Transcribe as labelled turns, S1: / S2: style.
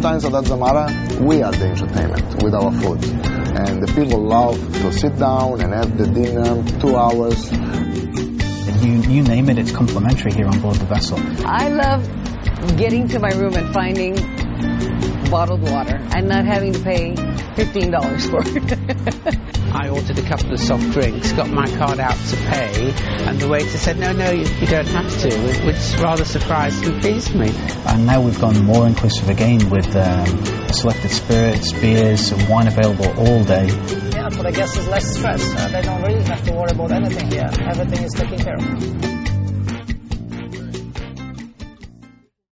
S1: sometimes it doesn't matter. We are the entertainment with our food. And the people love to sit down and have the dinner two hours.
S2: You, you name it, it's complimentary here on board the vessel.
S3: I love getting to my room and finding bottled water and not having to pay $15 for it.
S4: I ordered a couple of soft drinks, got my card out to pay, and the waiter said, no, no, you, you don't have to, which rather surprised and pleased me.
S2: And now we've gone more inclusive again with um, selected spirits, beers, and wine available all day.
S5: Yeah, for the guests is less stress. Uh, they don't really have to worry about anything here. Everything is taken care of.